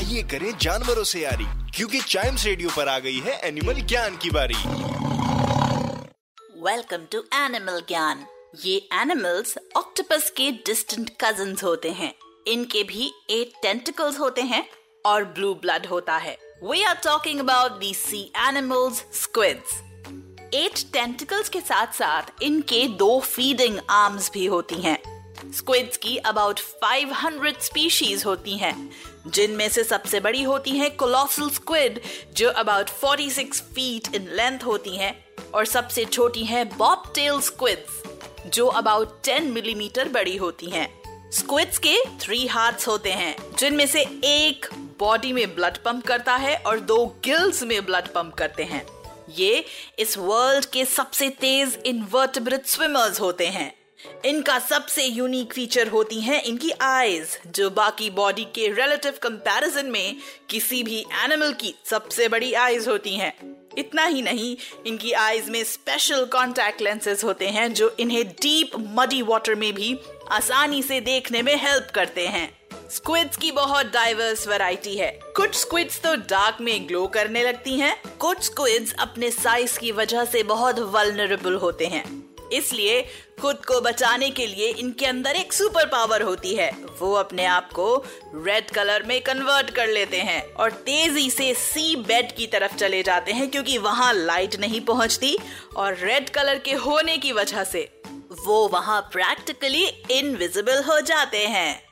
आइए करें जानवरों से यारी, क्योंकि चाइम्स रेडियो पर आ गई है एनिमल ज्ञान की बारी। वेलकम टू एनिमल ज्ञान ये एनिमल्स ऑक्टोपस के डिस्टेंट कजन्स होते हैं। इनके भी एट टेंटिकल्स होते हैं और ब्लू ब्लड होता है। We are talking about the sea animals squids eight tentacles के साथ साथ इनके दो फीडिंग आर्म्स भी होती हैं। स्क्विड्स की अबाउट 500 स्पीशीज होती हैं, जिनमें से सबसे बड़ी होती है कोलोसल स्क्विड जो अबाउट 46 फीट इन लेंथ होती हैं, और सबसे छोटी है बॉब टेल स्क्विड्स जो अबाउट 10 मिलीमीटर mm बड़ी होती हैं। स्क्विड्स के थ्री हार्ट्स होते हैं, जिनमें से एक बॉडी में ब्लड पंप करता है और दो गिल्स में ब्लड पंप करते हैं। ये इस वर्ल्ड के सबसे तेज इनवर्टिब्रेट स्विमर्स होते हैं। इनका सबसे यूनिक फीचर होती हैं इनकी आईज जो बाकी बॉडी के रिलेटिव कंपैरिजन में किसी भी एनिमल की सबसे बड़ी आईज होती हैं। इतना ही नहीं इनकी आईज में स्पेशल कॉन्टैक्ट लेंसेज होते हैं जो इन्हें डीप मडी वाटर में भी आसानी से देखने में हेल्प करते हैं। स्क्विड्स की बहुत डाइवर्स वैरायटी है। कुछ स्क्विड्स तो डार्क में ग्लो करने लगती हैं, कुछ स्क्विड्स अपने साइज़ की वजह से बहुत वल्नरेबल होते हैं। इसलिए खुद को बचाने के लिए इनके अंदर एक सुपर पावर होती है। वो अपने आप को रेड कलर में कन्वर्ट कर लेते हैं और तेज़ी से सी बेड की तरफ़ चले जाते हैं क्योंकि वहाँ लाइट नहीं पहुँचती और रेड कलर के होने की वजह से वो वहाँ प्रैक्टिकली इनविजिबल हो जाते हैं।